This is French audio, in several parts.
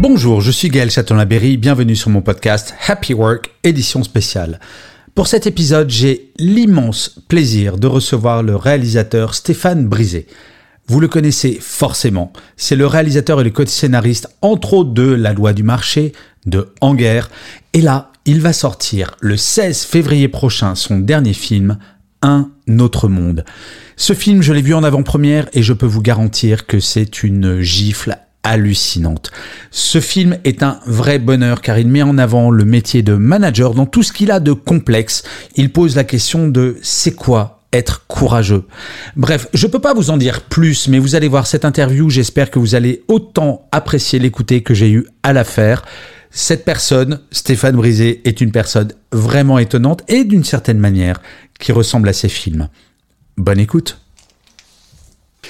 Bonjour, je suis Gaël Châtelain-Berry, bienvenue sur mon podcast Happy Work, édition spéciale. Pour cet épisode, j'ai l'immense plaisir de recevoir le réalisateur Stéphane Brisé. Vous le connaissez forcément, c'est le réalisateur et le co-scénariste entre autres de La loi du marché, de En guerre, et là, il va sortir le 16 février prochain son dernier film, Un autre monde. Ce film, je l'ai vu en avant-première et je peux vous garantir que c'est une gifle hallucinante. Ce film est un vrai bonheur car il met en avant le métier de manager dans tout ce qu'il a de complexe. Il pose la question de c'est quoi être courageux. Bref, je peux pas vous en dire plus, mais vous allez voir cette interview, j'espère que vous allez autant apprécier l'écouter que j'ai eu à la faire. Cette personne, Stéphane Brisé, est une personne vraiment étonnante et d'une certaine manière qui ressemble à ses films. Bonne écoute.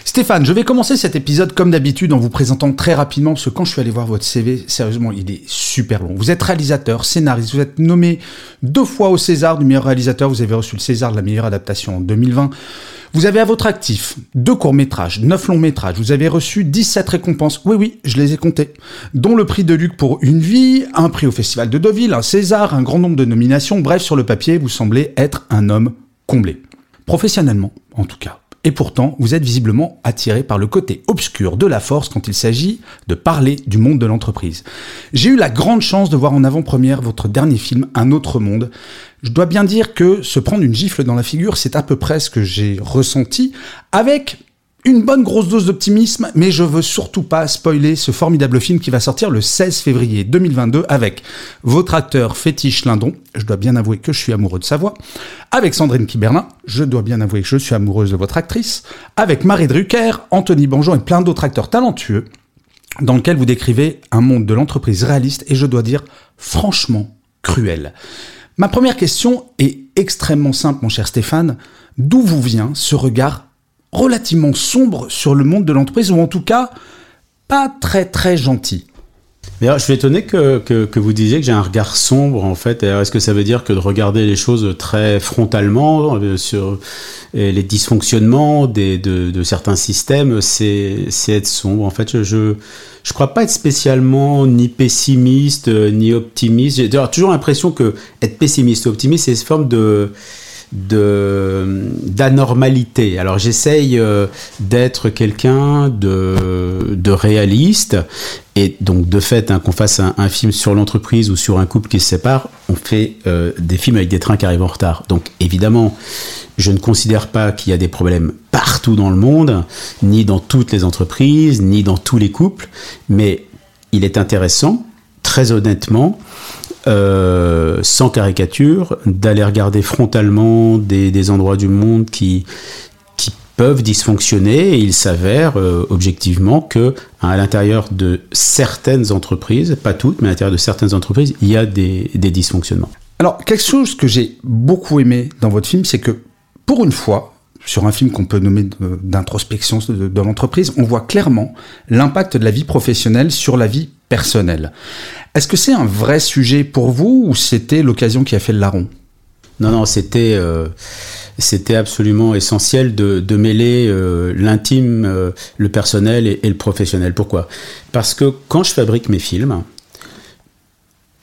Stéphane, je vais commencer cet épisode comme d'habitude en vous présentant très rapidement ce quand je suis allé voir votre CV, sérieusement, il est super long. Vous êtes réalisateur, scénariste, vous êtes nommé deux fois au César du meilleur réalisateur, vous avez reçu le César de la meilleure adaptation en 2020. Vous avez à votre actif deux courts-métrages, neuf longs-métrages, vous avez reçu 17 récompenses, oui oui, je les ai comptées, dont le prix de Luc pour Une vie, un prix au Festival de Deauville, un César, un grand nombre de nominations, bref, sur le papier, vous semblez être un homme comblé. Professionnellement, en tout cas. Et pourtant, vous êtes visiblement attiré par le côté obscur de la force quand il s'agit de parler du monde de l'entreprise. J'ai eu la grande chance de voir en avant-première votre dernier film, Un autre monde. Je dois bien dire que se prendre une gifle dans la figure, c'est à peu près ce que j'ai ressenti, avec une bonne grosse dose d'optimisme, mais je veux surtout pas spoiler ce formidable film qui va sortir le 16 février 2022 avec votre acteur fétiche Lindon, je dois bien avouer que je suis amoureux de sa voix, avec Sandrine Kiberlin, je dois bien avouer que je suis amoureuse de votre actrice, avec Marie Drucker, Anthony Bonjon et plein d'autres acteurs talentueux, dans lequel vous décrivez un monde de l'entreprise réaliste et je dois dire franchement cruel. Ma première question est extrêmement simple, mon cher Stéphane. D'où vous vient ce regard relativement sombre sur le monde de l'entreprise, ou en tout cas pas très très gentil. D'ailleurs, je suis étonné que, que, vous disiez que j'ai un regard sombre, en fait. Est-ce que ça veut dire que de regarder les choses très frontalement euh, sur les dysfonctionnements de, certains systèmes, c'est être sombre? En fait, je je crois pas être spécialement ni pessimiste ni optimiste. J'ai toujours l'impression que être pessimiste ou optimiste, c'est une forme de d'anormalité. Alors j'essaye euh, d'être quelqu'un de, de réaliste et donc de fait hein, qu'on fasse un, film sur l'entreprise ou sur un couple qui se sépare, on fait euh, des films avec des trains qui arrivent en retard. Donc évidemment, je ne considère pas qu'il y a des problèmes partout dans le monde, ni dans toutes les entreprises, ni dans tous les couples, mais il est intéressant, très honnêtement, euh, sans caricature, d'aller regarder frontalement des, endroits du monde qui, qui peuvent dysfonctionner et il s'avère euh, objectivement que à l'intérieur de certaines entreprises, pas toutes, mais à l'intérieur de certaines entreprises, il y a des dysfonctionnements. Alors, quelque chose que j'ai beaucoup aimé dans votre film, c'est que pour une fois, sur un film qu'on peut nommer d'introspection de, l'entreprise, on voit clairement l'impact de la vie professionnelle sur la vie personnelle. Est-ce que c'est un vrai sujet pour vous ou c'était l'occasion qui a fait le larron? Non, non, c'était euh, c'était absolument essentiel de, mêler euh, l'intime, euh, le personnel et, le professionnel. Pourquoi? Parce que quand je fabrique mes films,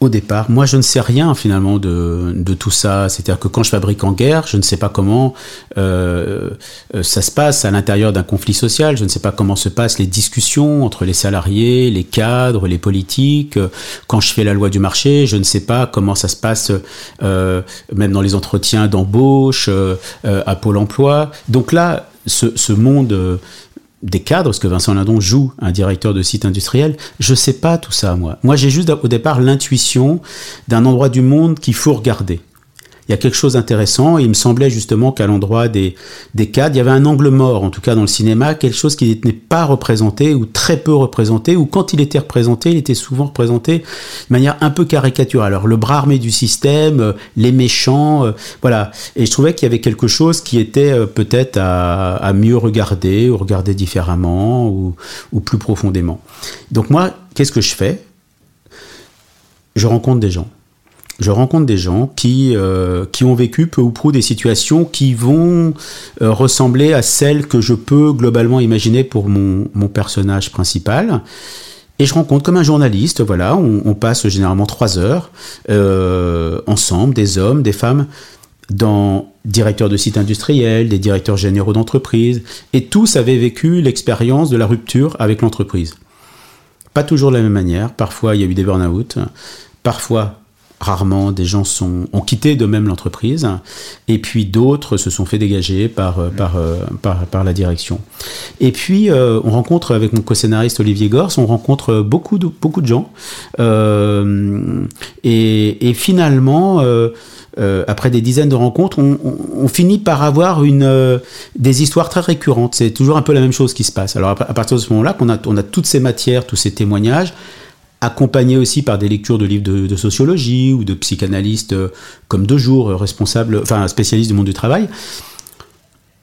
au départ. Moi, je ne sais rien finalement de, de tout ça. C'est-à-dire que quand je fabrique en guerre, je ne sais pas comment euh, euh, ça se passe à l'intérieur d'un conflit social. Je ne sais pas comment se passent les discussions entre les salariés, les cadres, les politiques. Quand je fais la loi du marché, je ne sais pas comment ça se passe euh, même dans les entretiens d'embauche à Pôle Emploi. Donc là, ce, ce monde des cadres, parce que Vincent Lindon joue un directeur de site industriel, je sais pas tout ça, moi. Moi, j'ai juste au départ l'intuition d'un endroit du monde qu'il faut regarder. Il y a quelque chose d'intéressant. Il me semblait justement qu'à l'endroit des, des cadres, il y avait un angle mort, en tout cas dans le cinéma, quelque chose qui n'est pas représenté ou très peu représenté, ou quand il était représenté, il était souvent représenté de manière un peu caricaturale. Alors le bras armé du système, euh, les méchants, euh, voilà. Et je trouvais qu'il y avait quelque chose qui était euh, peut-être à, mieux regarder, ou regarder différemment, ou plus profondément. Donc moi, qu'est-ce que je fais? Je rencontre des gens je rencontre des gens qui, euh, qui ont vécu peu ou prou des situations qui vont euh, ressembler à celles que je peux globalement imaginer pour mon, personnage principal. Et je rencontre comme un journaliste, voilà, on, passe généralement trois heures euh, ensemble, des hommes, des femmes, dans directeurs de sites industriels, des directeurs généraux d'entreprise, et tous avaient vécu l'expérience de la rupture avec l'entreprise. Pas toujours de la même manière, parfois il y a eu des burn-out, parfois rarement des gens ont quitté de même l'entreprise et puis d'autres se sont fait dégager par, euh, euh, par, par la direction. Et puis euh, on rencontre avec mon co-scénariste Olivier Gors, on rencontre beaucoup de, beaucoup de gens et, finalement après des dizaines de rencontres, on, on, on finit par avoir une, des histoires très récurrentes. C'est toujours un peu la même chose qui se passe. Alors à, à partir de ce moment-là, qu'on a, on a toutes ces matières, tous ces témoignages, accompagné aussi par des lectures de livres de, sociologie ou de psychanalystes euh, comme De Jour, euh, responsable, enfin spécialiste du monde du travail,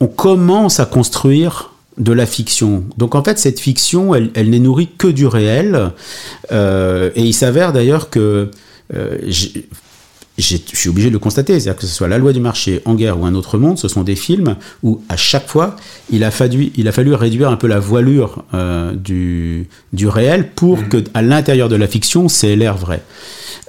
on commence à construire de la fiction. Donc en fait, cette fiction, elle, n'est nourrie que du réel. Euh, et il s'avère d'ailleurs que je suis obligé de le constater, c'est-à-dire que ce soit La loi du marché, En guerre ou Un autre monde, ce sont des films où à chaque fois, il a fallu, il a fallu réduire un peu la voilure euh, du, du réel pour mmh. que à l'intérieur de la fiction, c'est l'air vrai.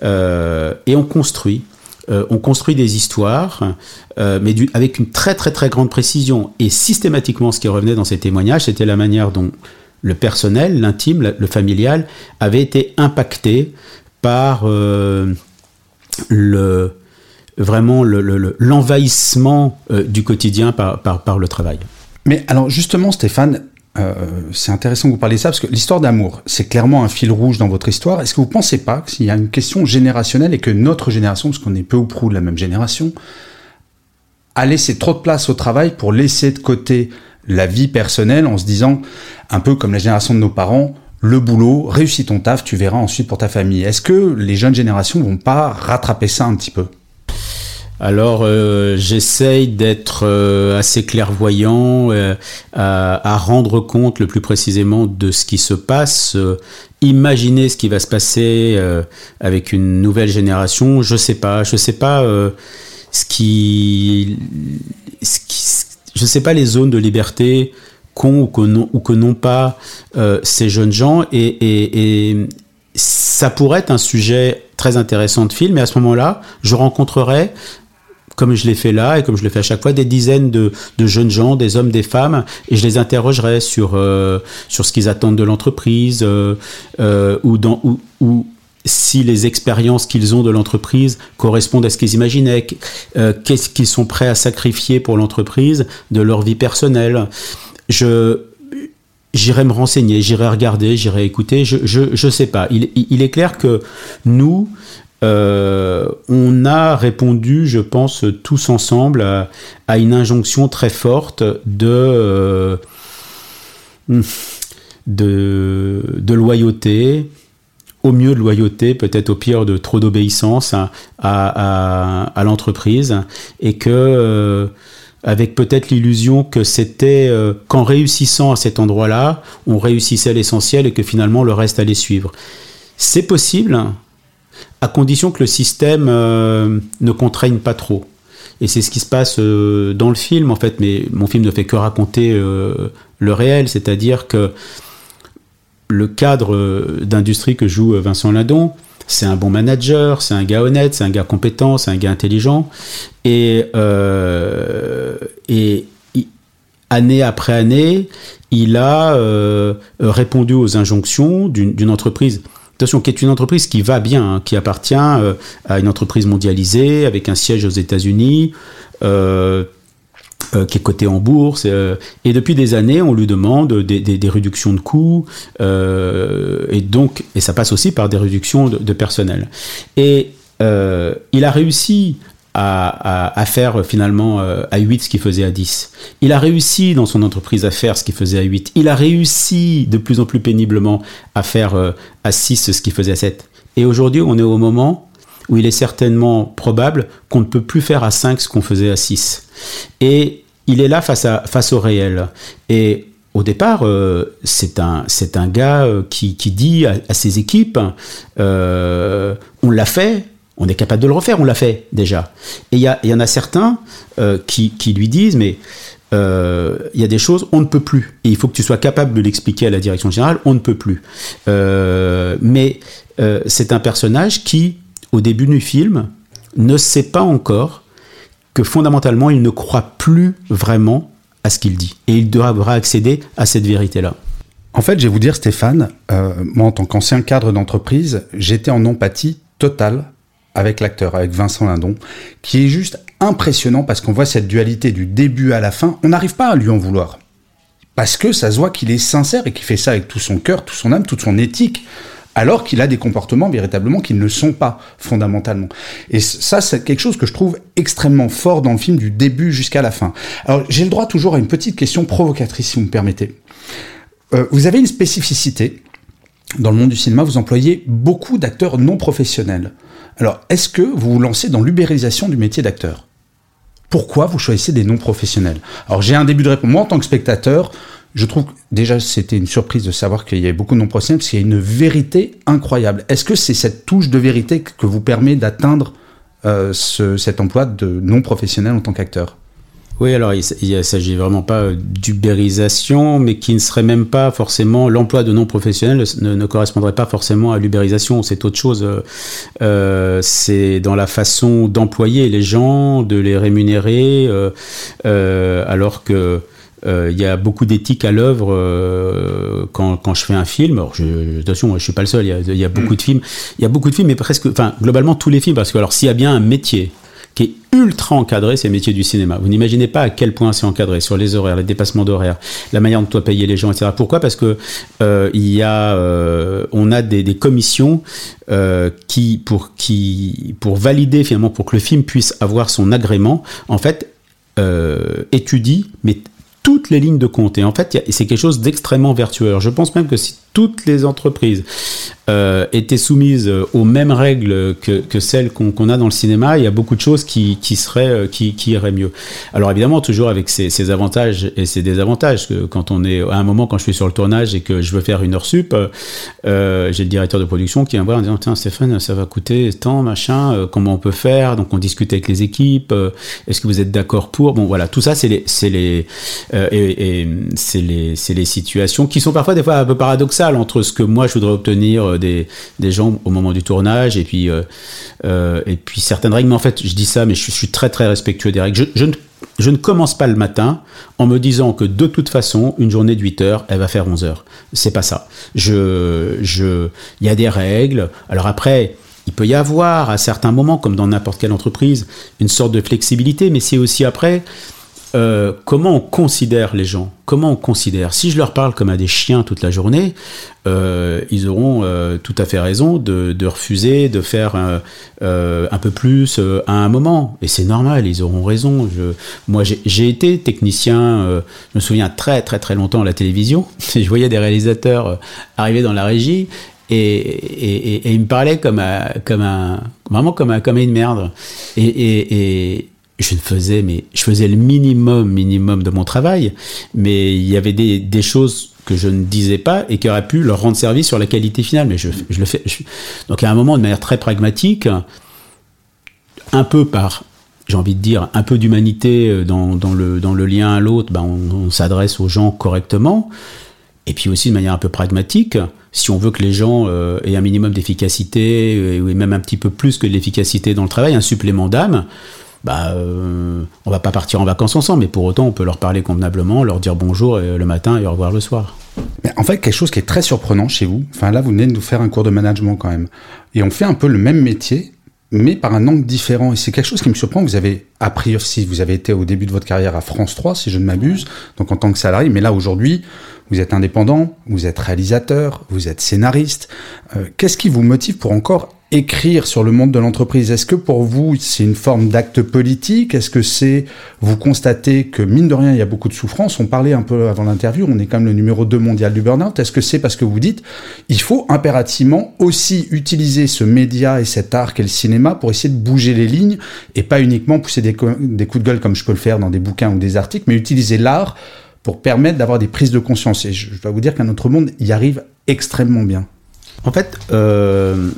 Euh, et on construit. Euh, on construit des histoires, mais du, avec une très très très grande précision. Et systématiquement, ce qui revenait dans ces témoignages, c'était la manière dont le personnel, l'intime, le familial, avait été impacté par le, vraiment l'envahissement le, le, euh, du quotidien par, par, par, le travail. Mais alors justement, Stéphane, euh, c'est intéressant que vous parliez de ça, parce que l'histoire d'amour, c'est clairement un fil rouge dans votre histoire. Est-ce que vous ne pensez pas qu'il y a une question générationnelle et que notre génération, parce qu'on est peu ou prou de la même génération, a laissé trop de place au travail pour laisser de côté la vie personnelle en se disant, un peu comme la génération de nos parents, le boulot, réussis ton taf, tu verras ensuite pour ta famille. Est-ce que les jeunes générations vont pas rattraper ça un petit peu? Alors euh, j'essaye d'être euh, assez clairvoyant, euh, à, rendre compte le plus précisément de ce qui se passe, imaginer ce qui va se passer avec une nouvelle génération. Je sais pas, je sais pas ce qui, ce qui, je sais pas les zones de liberté qu'ont ou que non, ou que non pas euh, ces jeunes gens. Et, et, et, ça pourrait être un sujet très intéressant de film. Et à ce moment-là, je rencontrerai, comme je l'ai fait là et comme je le fais à chaque fois, des dizaines de, de, jeunes gens, des hommes, des femmes, et je les interrogerai sur, euh, sur ce qu'ils attendent de l'entreprise euh, euh ou, dans, ou, ou si les expériences qu'ils ont de l'entreprise correspondent à ce qu'ils imaginaient, euh, qu'est-ce qu'ils sont prêts à sacrifier pour l'entreprise de leur vie personnelle je j'irai me renseigner, j'irai regarder, j'irai écouter, je, je, je sais pas. Il, il, est clair que nous, euh, on a répondu, je pense, tous ensemble à, une injonction très forte de, euh, de, de loyauté, au mieux de loyauté, peut-être au pire de trop d'obéissance à, à, à l'entreprise, et que euh, avec peut-être l'illusion que c'était euh, qu'en réussissant à cet endroit-là, on réussissait l'essentiel et que finalement le reste allait suivre. C'est possible, à condition que le système euh, ne contraigne pas trop. Et c'est ce qui se passe euh, dans le film, en fait, mais mon film ne fait que raconter le réel, c'est-à-dire que le cadre d'industrie que joue Vincent Ladon, c'est un bon manager, c'est un gars honnête, c'est un gars compétent, c'est un gars intelligent. Et, et, année après année, il a euh, répondu aux injonctions d'une entreprise. Attention, qui est une entreprise qui va bien, hein, qui appartient euh, à une entreprise mondialisée avec un siège aux États-Unis. Euh, qui est coté en bourse. Et depuis des années, on lui demande des, réductions de coûts, et donc, et ça passe aussi par des réductions de personnel. Et il a réussi à, à, faire finalement euh, à 8 ce qu'il faisait à 10. Il a réussi dans son entreprise à faire ce qu'il faisait à 8. Il a réussi de plus en plus péniblement à faire euh, à 6 ce qu'il faisait à 7. Et aujourd'hui, on est au moment où il est certainement probable qu'on ne peut plus faire à 5 ce qu'on faisait à 6. Et il est là face, à, face au réel. Et au départ, euh, c'est un, un gars qui, qui dit à, à ses équipes, euh, on l'a fait, on est capable de le refaire, on l'a fait déjà. Et il y, en a certains euh, qui, lui disent, mais euh, il y a des choses, on ne peut plus. Et il faut que tu sois capable de l'expliquer à la direction générale, on ne peut plus. Euh, mais c'est un personnage qui, au début du film, ne sait pas encore que fondamentalement, il ne croit plus vraiment à ce qu'il dit. Et il devra accéder à cette vérité-là. En fait, je vais vous dire, Stéphane, moi, en tant qu'ancien cadre d'entreprise, j'étais en empathie totale avec l'acteur, avec Vincent Lindon, qui est juste impressionnant parce qu'on voit cette dualité du début à la fin. On n'arrive pas à lui en vouloir. Parce que ça se voit qu'il est sincère et qu'il fait ça avec tout son cœur, toute son âme, toute son éthique, alors qu'il a des comportements véritablement qui ne le sont pas fondamentalement. Et ça, c'est quelque chose que je trouve extrêmement fort dans le film du début jusqu'à la fin. Alors, j'ai le droit toujours à une petite question provocatrice, si vous me permettez. Euh, vous avez une spécificité. Dans le monde du cinéma, vous employez beaucoup d'acteurs non professionnels. Alors, est-ce que vous vous lancez dans l'ubérisation du métier d'acteur? Pourquoi vous choisissez des non-professionnels Alors, j'ai un début de réponse. Moi, en tant que spectateur, je trouve que déjà c'était une surprise de savoir qu'il y avait beaucoup de non-professionnels parce qu'il y a une vérité incroyable. Est-ce que c'est cette touche de vérité que vous permet d'atteindre euh, ce, cet emploi de non-professionnel en tant qu'acteur? Oui, alors il ne s'agit vraiment pas d'ubérisation, mais qui ne serait même pas forcément l'emploi de non professionnels ne, ne, correspondrait pas forcément à l'ubérisation. C'est autre chose. Euh, c'est dans la façon d'employer les gens, de les rémunérer, euh, euh, alors que euh, il y a beaucoup d'éthique à l'œuvre euh, quand, quand, je fais un film. Alors je, attention, je suis pas le seul. Il y a, y a beaucoup mm. de films. Il y a beaucoup de films, mais presque, enfin, globalement tous les films, parce que alors s'il y a bien un métier qui est ultra encadré, c'est le métier du cinéma. Vous n'imaginez pas à quel point c'est encadré sur les horaires, les dépassements d'horaires, la manière dont toi payer les gens, etc. Pourquoi? Parce que euh, il y a, euh, on a des, commissions euh, qui, pour qui, pour valider finalement, pour que le film puisse avoir son agrément, en fait, étudie, mais toutes les lignes de compte. Et en fait, c'est quelque chose d'extrêmement vertueux. Alors, je pense même que si toutes les entreprises euh, étaient soumises aux mêmes règles que, que celles qu'on qu a dans le cinéma, il y a beaucoup de choses qui, qui seraient euh, qui, qui iraient mieux. Alors évidemment, toujours avec ses, avantages et ses désavantages. Quand on est à un moment, quand je suis sur le tournage et que je veux faire une heure sup, euh, j'ai le directeur de production qui vient me voir en disant tiens Stéphane, ça va coûter tant machin, euh, comment on peut faire? Donc on discute avec les équipes. Euh, est-ce que vous êtes d'accord pour? Bon voilà, tout ça c'est les les et, et c'est les c'est les situations qui sont parfois des fois un peu paradoxales entre ce que moi je voudrais obtenir euh, des, des gens au moment du tournage et puis, euh, euh, et puis certaines règles. Mais en fait, je dis ça, mais je, suis très très respectueux des règles. Je, ne, je ne commence pas le matin en me disant que de toute façon, une journée de 8 heures, elle va faire 11 heures. C'est pas ça. Je, je, il y a des règles. Alors après, il peut y avoir à certains moments, comme dans n'importe quelle entreprise, une sorte de flexibilité, mais c'est aussi après euh, comment on considère les gens? Comment on considère? Si je leur parle comme à des chiens toute la journée, euh, ils auront euh, tout à fait raison de, de refuser de faire un, euh, un peu plus euh, à un moment. Et c'est normal, ils auront raison. Je, moi, j'ai été technicien, je me souviens très très très longtemps à la télévision. Je voyais des réalisateurs arriver dans la régie et, et, et, et, ils me parlaient comme, à, comme un, vraiment comme, à, comme à une merde. Et, je ne faisais, mais je faisais le minimum, minimum de mon travail, mais il y avait des, choses que je ne disais pas et qui auraient pu leur rendre service sur la qualité finale. Mais je, le fais. Donc à un moment, de manière très pragmatique, un peu par, j'ai envie de dire, un peu d'humanité dans, dans, le, lien à l'autre, ben on, s'adresse aux gens correctement. Et puis aussi de manière un peu pragmatique, si on veut que les gens euh, aient un minimum d'efficacité, ou même un petit peu plus que l'efficacité dans le travail, un supplément d'âme, bah, euh, on va pas partir en vacances ensemble, mais pour autant, on peut leur parler convenablement, leur dire bonjour le matin et au revoir le soir. Mais en fait, quelque chose qui est très surprenant chez vous, enfin là, vous venez de nous faire un cours de management quand même, et on fait un peu le même métier, mais par un angle différent. Et c'est quelque chose qui me surprend. Vous avez appris aussi, vous avez été au début de votre carrière à France 3, si je ne m'abuse, donc en tant que salarié, mais là aujourd'hui, vous êtes indépendant, vous êtes réalisateur, vous êtes scénariste. Euh, Qu'est-ce qui vous motive pour encore écrire sur le monde de l'entreprise. Est-ce que pour vous, c'est une forme d'acte politique? Est-ce que c'est, vous constatez que mine de rien, il y a beaucoup de souffrance? On parlait un peu avant l'interview, on est quand même le numéro 2 mondial du burn-out. Est-ce que c'est parce que vous dites, il faut impérativement aussi utiliser ce média et cet art qu'est le cinéma pour essayer de bouger les lignes et pas uniquement pousser des, coups de gueule comme je peux le faire dans des bouquins ou des articles, mais utiliser l'art pour permettre d'avoir des prises de conscience? Et je, dois vous dire qu'un autre monde y arrive extrêmement bien. En fait, euh,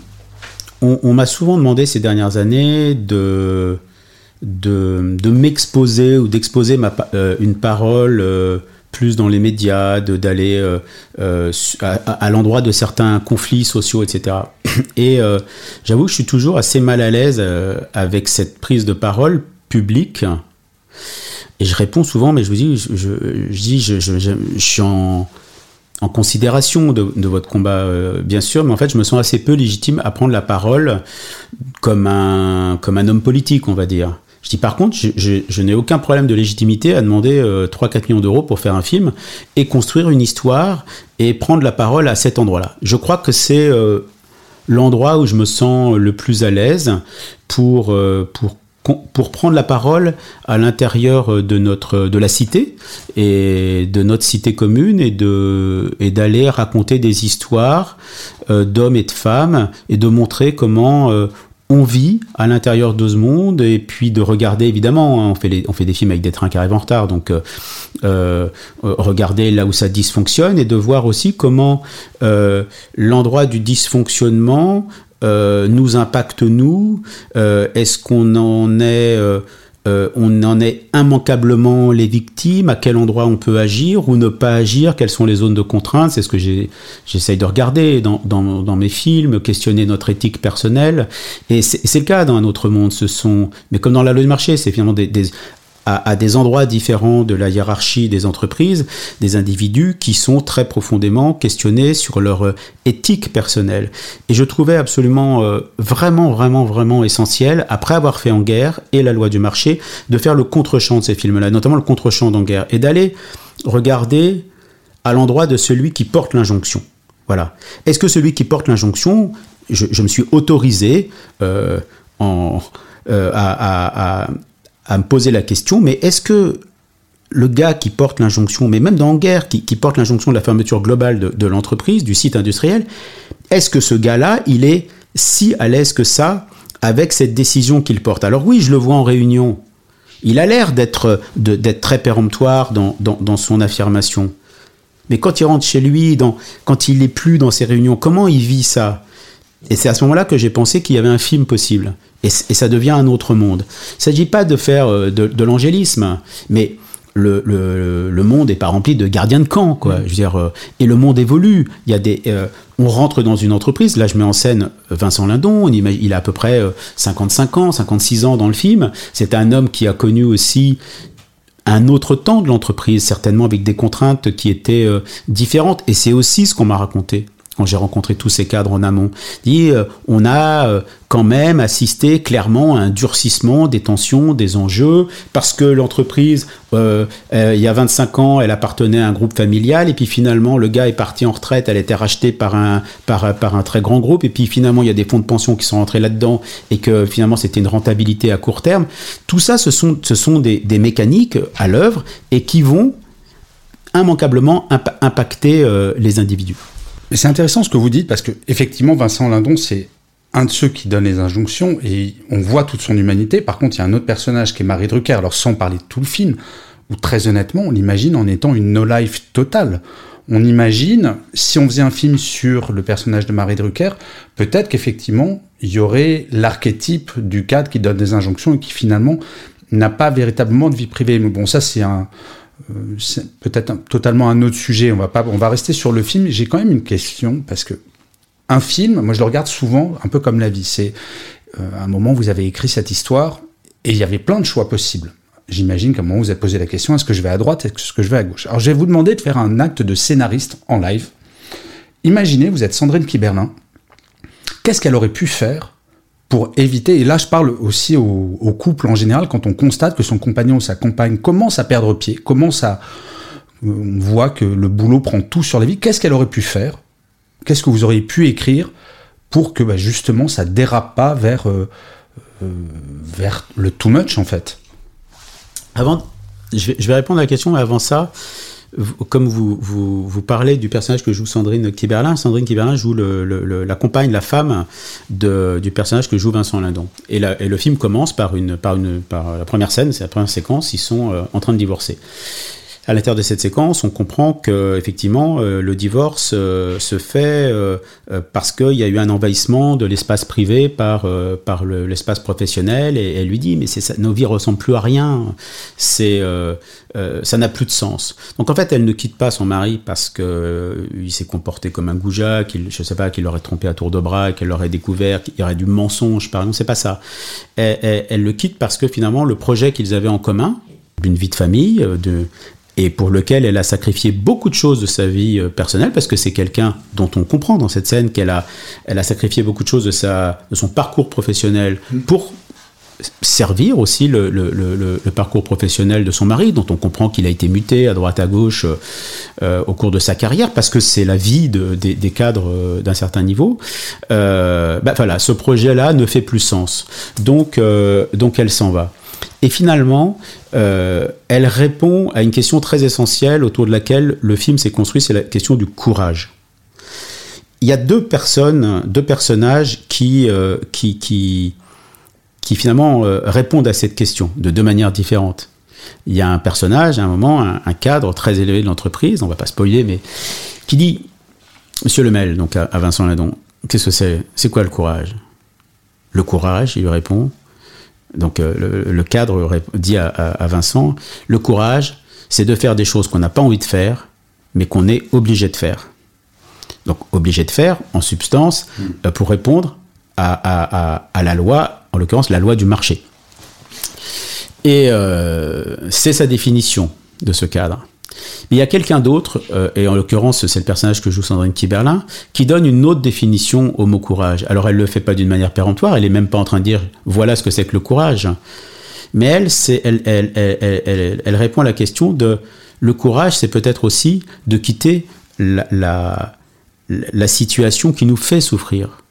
on, m'a souvent demandé ces dernières années de, de, m'exposer ou d'exposer euh, une parole euh, plus dans les médias, d'aller euh, à, l'endroit de certains conflits sociaux, etc. Et j'avoue que je suis toujours assez mal à l'aise avec cette prise de parole publique. Et je réponds souvent, mais je vous dis, je, dis, je suis en en considération de, votre combat, euh, bien sûr, mais en fait, je me sens assez peu légitime à prendre la parole comme un, comme un homme politique, on va dire. Je dis par contre, je, n'ai aucun problème de légitimité à demander 3-4 euh, millions d'euros pour faire un film et construire une histoire et prendre la parole à cet endroit-là. Je crois que c'est euh, l'endroit où je me sens le plus à l'aise pour, pour pour prendre la parole à l'intérieur euh, de notre de la cité et de notre cité commune et de et d'aller raconter des histoires euh, d'hommes et de femmes et de montrer comment euh, on vit à l'intérieur de ce monde et puis de regarder évidemment hein, on fait on fait des films avec des trains qui arrivent en retard donc regarder là où ça dysfonctionne et de voir aussi comment l'endroit du dysfonctionnement euh, nous impacte nous. Euh, Est-ce qu'on en est euh, on en est immanquablement les victimes, à quel endroit on peut agir ou ne pas agir, quelles sont les zones de contrainte, c'est ce que j'essaye de regarder dans, mes films, questionner notre éthique personnelle. Et c'est le cas dans un autre monde, ce sont, mais comme dans la loi du marché, c'est finalement des, à, des endroits différents de la hiérarchie des entreprises, des individus qui sont très profondément questionnés sur leur euh, éthique personnelle. Et je trouvais absolument euh, vraiment, vraiment, vraiment essentiel, après avoir fait En guerre et La loi du marché, de faire le contre-champ de ces films-là, notamment le contre-champ d'En guerre, et d'aller regarder à l'endroit de celui qui porte l'injonction. Voilà. Est-ce que celui qui porte l'injonction, je, me suis autorisé euh, en, à, à me poser la question, mais est-ce que le gars qui porte l'injonction, mais même dans la guerre, qui, porte l'injonction de la fermeture globale de, l'entreprise, du site industriel, est-ce que ce gars-là, il est si à l'aise que ça avec cette décision qu'il porte? Alors oui, je le vois en réunion. Il a l'air d'être très péremptoire dans, dans, son affirmation. Mais quand il rentre chez lui, dans, quand il n'est plus dans ses réunions, comment il vit ça? Et c'est à ce moment-là que j'ai pensé qu'il y avait un film possible et, ça devient un autre monde. Il ne s'agit pas de faire euh, de, l'angélisme, mais le, le, monde n'est pas rempli de gardiens de camp, quoi. Je veux dire, euh, et le monde évolue. Il y a des, euh, on rentre dans une entreprise. Là, je mets en scène Vincent Lindon. il a à peu près 55 ans, 56 ans dans le film. C'est un homme qui a connu aussi un autre temps de l'entreprise, certainement avec des contraintes qui étaient différentes. Et c'est aussi ce qu'on m'a raconté quand j'ai rencontré tous ces cadres en amont, dit euh, on a euh, quand même assisté clairement à un durcissement des tensions, des enjeux, parce que l'entreprise, euh, il y a 25 ans, elle appartenait à un groupe familial, et puis finalement le gars est parti en retraite, elle a été rachetée par un, par, un très grand groupe, et puis finalement il y a des fonds de pension qui sont rentrés là-dedans, et que finalement c'était une rentabilité à court terme. Tout ça, ce sont, ce sont des mécaniques à l'œuvre, et qui vont immanquablement impacter les individus. C'est intéressant ce que vous dites parce que effectivement Vincent Lindon c'est un de ceux qui donne les injonctions et on voit toute son humanité. Par contre, il y a un autre personnage qui est Marie Drucker. Alors sans parler de tout le film, où très honnêtement, on l'imagine en étant une no-life totale. On imagine, si on faisait un film sur le personnage de Marie Drucker, peut-être qu'effectivement, il y aurait l'archétype du cadre qui donne des injonctions et qui finalement n'a pas véritablement de vie privée. Mais bon, ça c'est un, c'est peut-être totalement un autre sujet. On va pas, on va rester sur le film. J'ai quand même une question parce que un film, moi je le regarde souvent, un peu comme la vie. C'est euh, un moment vous avez écrit cette histoire et il y avait plein de choix possibles. J'imagine qu'à un moment vous avez posé la question est-ce que je vais à droite, est-ce que je vais à gauche? Alors je vais vous demander de faire un acte de scénariste en live. Imaginez, vous êtes Sandrine Kiberlin. Qu'est-ce qu'elle aurait pu faire pour éviter, et là je parle aussi au, couple en général, quand on constate que son compagnon ou sa compagne commence à perdre pied, commence à... On voit que le boulot prend tout sur la vie, qu'est-ce qu'elle aurait pu faire? Qu'est-ce que vous auriez pu écrire pour que bah, justement ça dérape pas vers, euh, euh, vers le too much en fait? Avant, je vais, je vais répondre à la question, mais avant ça, comme vous, vous, parlez du personnage que joue Sandrine Kiberlin, Sandrine Kiberlin joue le, le, la compagne, la femme du personnage que joue Vincent Lindon. Et, le film commence par la première scène, c'est la première séquence, ils sont euh, en train de divorcer à l'intérieur de cette séquence, on comprend que effectivement euh, le divorce euh, se fait euh, parce qu'il y a eu un envahissement de l'espace privé par par l'espace professionnel et elle lui dit mais ça, nos vies ressemblent plus à rien, c'est ça n'a plus de sens. Donc en fait elle ne quitte pas son mari parce que il s'est comporté comme un goujat, qu'il je sais pas qu'il l'aurait trompé à tour de bras, qu'elle l'aurait découvert, qu'il y aurait du mensonge par exemple, c'est pas ça. Elle, elle le quitte parce que finalement le projet qu'ils avaient en commun d'une vie de famille, de, et pour lequel elle a sacrifié beaucoup de choses de sa vie euh, personnelle, parce que c'est quelqu'un dont on comprend dans cette scène qu'elle a, elle a sacrifié beaucoup de choses de, sa, de son parcours professionnel mm. pour servir aussi le, le, le, le, parcours professionnel de son mari, dont on comprend qu'il a été muté à droite à gauche euh, au cours de sa carrière, parce que c'est la vie de, des, des, cadres euh, d'un certain niveau. Euh, bah voilà, ce projet-là ne fait plus sens. Donc, euh, donc elle s'en va. Et finalement, euh, elle répond à une question très essentielle autour de laquelle le film s'est construit, c'est la question du courage. Il y a deux personnes, deux personnages qui, euh, qui, qui, finalement euh, répondent à cette question de deux manières différentes. Il y a un personnage, à un moment, un, cadre très élevé de l'entreprise, on va pas spoiler, mais qui dit, Monsieur Lemel, donc à, à Vincent Ladon, qu'est-ce que c'est? C'est quoi le courage? Le courage, il lui répond, donc euh, le, cadre dit à, Vincent, le courage, c'est de faire des choses qu'on n'a pas envie de faire, mais qu'on est obligé de faire. Donc obligé de faire, en substance, hmm. euh, pour répondre à, la loi, en l'occurrence la loi du marché. Et euh, c'est sa définition de ce cadre il y a quelqu'un d'autre, euh, et en l'occurrence c'est le personnage que joue Sandrine Kiberlin, qui donne une autre définition au mot courage. Alors elle ne le fait pas d'une manière péremptoire, elle n'est même pas en train de dire voilà ce que c'est que le courage. Mais elle, elle, répond à la question de le courage, c'est peut-être aussi de quitter la, situation qui nous fait souffrir.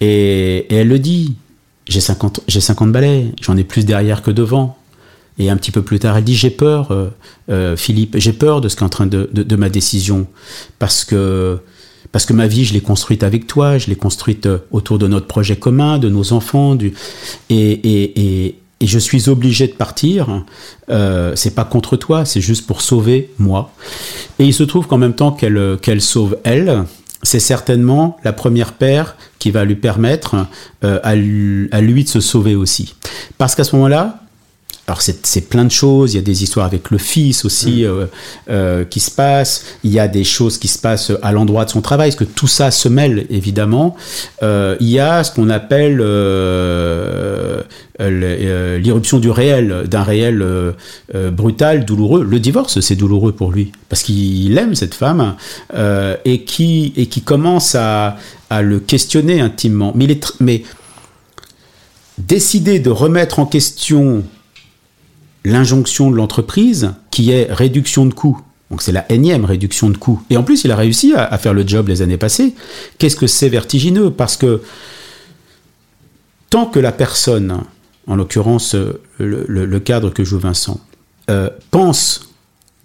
Et, elle le dit, j'ai 50, 50 balais, j'en ai plus derrière que devant. Et un petit peu plus tard, elle dit J'ai peur, euh, euh, Philippe, j'ai peur de ce qu'est en train de, de, ma décision. Parce que, parce que ma vie, je l'ai construite avec toi, je l'ai construite euh, autour de notre projet commun, de nos enfants. Et, et, et, et je suis obligé de partir. Euh, c'est pas contre toi, c'est juste pour sauver moi. Et il se trouve qu'en même temps qu'elle qu'elle sauve elle, c'est certainement la première paire qui va lui permettre à, lui, à, lui, de se sauver aussi. Parce qu'à ce moment-là, alors c'est plein de choses, il y a des histoires avec le fils aussi mm. euh, euh, qui se passent, il y a des choses qui se passent à l'endroit de son travail, parce que tout ça se mêle évidemment. Euh, il y a ce qu'on appelle l'irruption du réel, d'un réel brutal, douloureux. Le divorce, c'est douloureux pour lui, parce qu'il aime cette femme et, qui, et qui commence à, à le questionner intimement. Mais, il est mais décider de remettre en question l'injonction de l'entreprise qui est réduction de coûts. Donc c'est la énième réduction de coûts. Et en plus, il a réussi à, faire le job les années passées. Qu'est-ce que c'est vertigineux? Parce que tant que la personne, en l'occurrence le, cadre que joue Vincent, euh, pense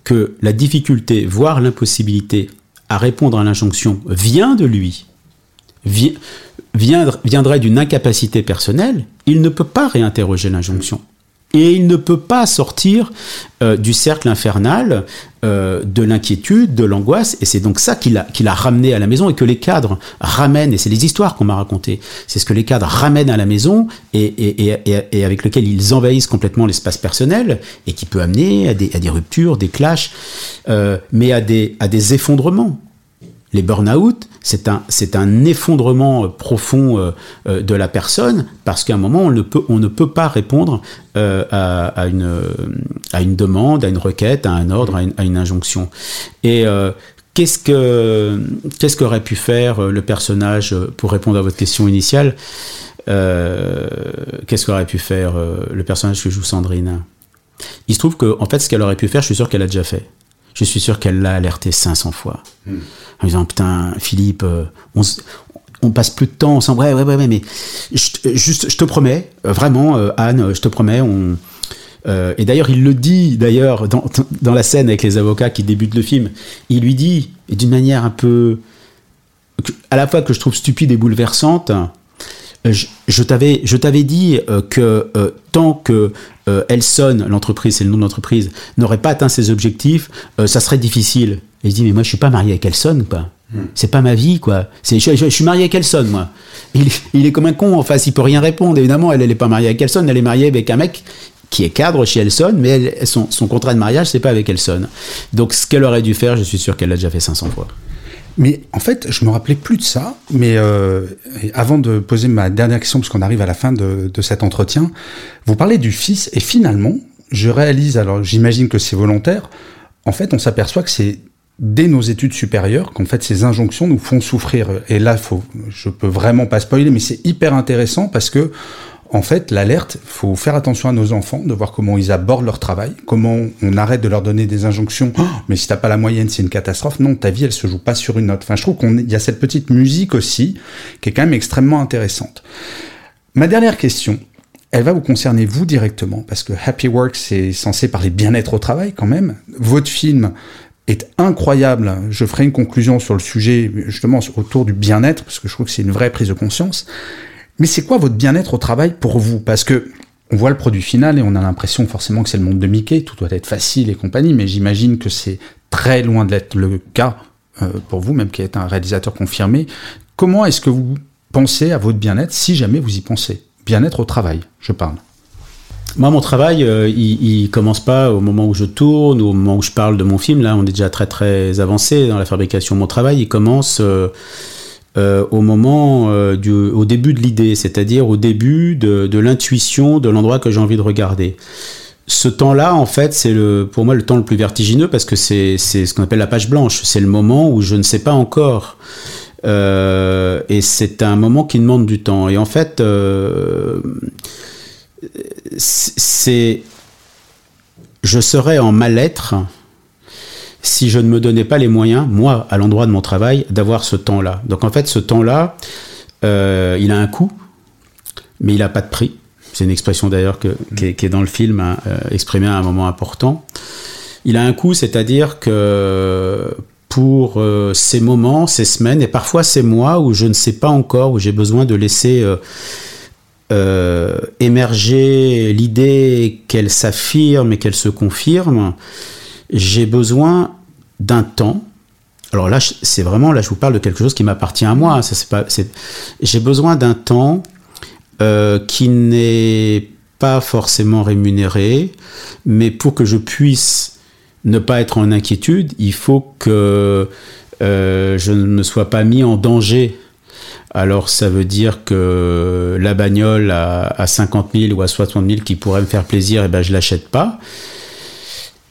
que la difficulté, voire l'impossibilité à répondre à l'injonction vient de lui, viendrait d'une incapacité personnelle, il ne peut pas réinterroger l'injonction et il ne peut pas sortir euh, du cercle infernal euh, de l'inquiétude, de l'angoisse, et c'est donc ça qu'il a, ramené à la maison et que les cadres ramènent, et c'est les histoires qu'on m'a racontées, c'est ce que les cadres ramènent à la maison et, avec lequel ils envahissent complètement l'espace personnel et qui peut amener à des, ruptures, des clashs, euh, mais à des effondrements. Les burn-out, c'est un, effondrement euh, profond euh, euh, de la personne parce qu'à un moment, on ne peut, pas répondre à, une, demande, à une requête, à un ordre, à une, injonction. Et qu'est-ce, que, qu'est-ce qu'aurait pu faire le personnage pour répondre à votre question initiale Qu'est-ce qu'aurait pu faire le personnage que joue Sandrine? Il se trouve que, en fait, ce qu'elle aurait pu faire, je suis sûr qu'elle a déjà fait. Je suis sûr qu'elle l'a alerté 500 fois. Hmm en disant putain Philippe, euh, on, on passe plus de temps ensemble. Ouais, ouais, ouais, ouais mais je, juste, je te promets, vraiment, Anne, je te promets, on. et d'ailleurs, il le dit, d'ailleurs, dans, dans, la scène avec les avocats qui débutent le film, il lui dit, et d'une manière un peu, à la fois que je trouve stupide et bouleversante, je, je t'avais dit que tant que Elson, l'entreprise, c'est le nom de l'entreprise, n'aurait pas atteint ses objectifs, ça serait difficile. Et il dit, mais moi, je suis pas marié avec Elson, quoi. Hmm. C'est pas ma vie, quoi. C'est, je, suis marié avec Elson, moi. Il, il, est comme un con, en face, il peut rien répondre. Évidemment, elle, elle est pas mariée avec Elson, elle est mariée avec un mec qui est cadre chez Elson, mais son, son, contrat de mariage, c'est pas avec Elson. Donc, ce qu'elle aurait dû faire, je suis sûr qu'elle l'a déjà fait 500 fois. Mais en fait, je me rappelais plus de ça. Mais euh, avant de poser ma dernière question, parce qu'on arrive à la fin de, cet entretien, vous parlez du fils, et finalement, je réalise, alors j'imagine que c'est volontaire, en fait, on s'aperçoit que c'est dès nos études supérieures qu'en fait ces injonctions nous font souffrir. Et là, faut, je peux vraiment pas spoiler, mais c'est hyper intéressant parce que en fait, l'alerte, faut faire attention à nos enfants, de voir comment ils abordent leur travail, comment on arrête de leur donner des injonctions. Oh, mais si t'as pas la moyenne, c'est une catastrophe. Non, ta vie, elle se joue pas sur une note. Enfin, je trouve qu'il y a cette petite musique aussi qui est quand même extrêmement intéressante. Ma dernière question, elle va vous concerner vous directement parce que Happy Work, c'est censé parler bien-être au travail quand même. Votre film est incroyable. Je ferai une conclusion sur le sujet justement autour du bien-être parce que je trouve que c'est une vraie prise de conscience. Mais c'est quoi votre bien-être au travail pour vous? Parce que on voit le produit final et on a l'impression forcément que c'est le monde de Mickey, tout doit être facile et compagnie, mais j'imagine que c'est très loin d'être le cas euh, pour vous, même qui êtes un réalisateur confirmé. Comment est-ce que vous pensez à votre bien-être si jamais vous y pensez? Bien-être au travail, je parle. Moi, mon travail, euh, il, il, commence pas au moment où je tourne, ou au moment où je parle de mon film. Là, on est déjà très très avancé dans la fabrication. Mon travail, il commence euh, euh, au moment euh, du, au début de l'idée, c'est-à-dire au début de, l'intuition de l'endroit que j'ai envie de regarder. Ce temps-là, en fait, c'est le, pour moi le temps le plus vertigineux parce que c'est, ce qu'on appelle la page blanche. C'est le moment où je ne sais pas encore. Euh, et c'est un moment qui demande du temps. Et en fait, c'est je serais en mal-être si je ne me donnais pas les moyens, moi, à l'endroit de mon travail, d'avoir ce temps-là. Donc en fait, ce temps-là, euh, il a un coût, mais il n'a pas de prix. C'est une expression d'ailleurs qui, est dans le film, hein, euh, exprimée à un moment important. Il a un coût, c'est-à-dire que pour euh, ces moments, ces semaines, et parfois ces mois où je ne sais pas encore, où j'ai besoin de laisser émerger l'idée qu'elle s'affirme et qu'elle se confirme, j'ai besoin d'un temps. Alors là, c'est vraiment, là, je vous parle de quelque chose qui m'appartient à moi. Pas, j'ai besoin d'un temps euh, qui n'est pas forcément rémunéré, mais pour que je puisse ne pas être en inquiétude, il faut que euh, je ne me sois pas mis en danger alors ça veut dire que la bagnole à, 50 000 ou à 60 000 qui pourrait me faire plaisir, et eh ben je l'achète pas.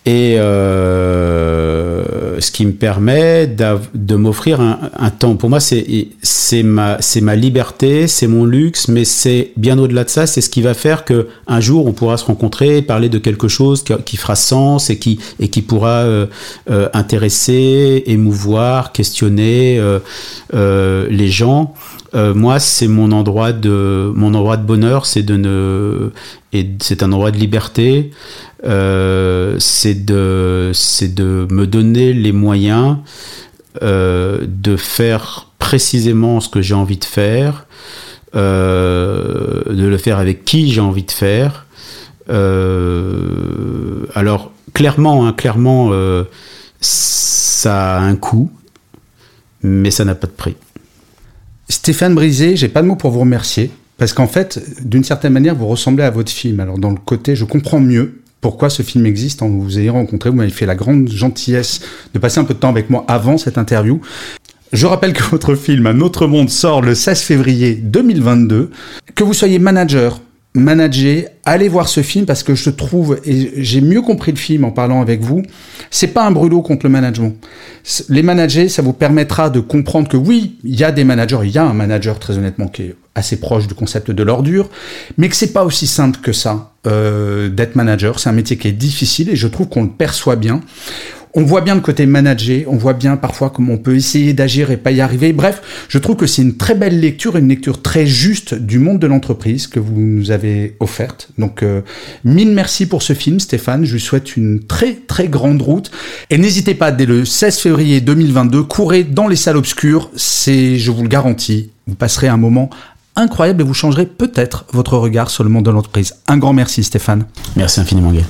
Et euh, ce qui me permet de m'offrir un, temps. Pour moi, c'est ma, ma liberté, c'est mon luxe, mais c'est bien au-delà de ça. C'est ce qui va faire que un jour on pourra se rencontrer, parler de quelque chose qui, fera sens et qui, et qui pourra euh, euh, intéresser, émouvoir, questionner les gens. moi, c'est mon endroit de mon endroit de bonheur, c'est de ne et c'est un endroit de liberté. Euh, c'est de, de me donner les moyens euh, de faire précisément ce que j'ai envie de faire, euh, de le faire avec qui j'ai envie de faire. alors clairement, hein, clairement, ça a un coût, mais ça n'a pas de prix. Stéphane Brisé, j'ai pas de mots pour vous remercier. Parce qu'en fait, d'une certaine manière, vous ressemblez à votre film. Alors, dans le côté, je comprends mieux pourquoi ce film existe en vous ayant rencontré. Vous m'avez fait la grande gentillesse de passer un peu de temps avec moi avant cette interview. Je rappelle que votre film Un autre monde sort le 16 février 2022. Que vous soyez manager, manager, allez voir ce film parce que je trouve, et j'ai mieux compris le film en parlant avec vous, c'est pas un brûlot contre le management. Les managers, ça vous permettra de comprendre que oui, il y a des managers, il y a un manager très honnêtement qui est assez proche du concept de l'ordure, mais que c'est pas aussi simple que ça euh, d'être manager. C'est un métier qui est difficile et je trouve qu'on le perçoit bien. On voit bien le côté manager, on voit bien parfois comment on peut essayer d'agir et pas y arriver. Bref, je trouve que c'est une très belle lecture, une lecture très juste du monde de l'entreprise que vous nous avez offerte. Donc, euh, mille merci pour ce film, Stéphane. Je lui souhaite une très très grande route. Et n'hésitez pas, dès le 16 février 2022, courez dans les salles obscures. C'est, je vous le garantis, vous passerez un moment incroyable et vous changerez peut-être votre regard sur le monde de l'entreprise. Un grand merci Stéphane. Merci infiniment Guy.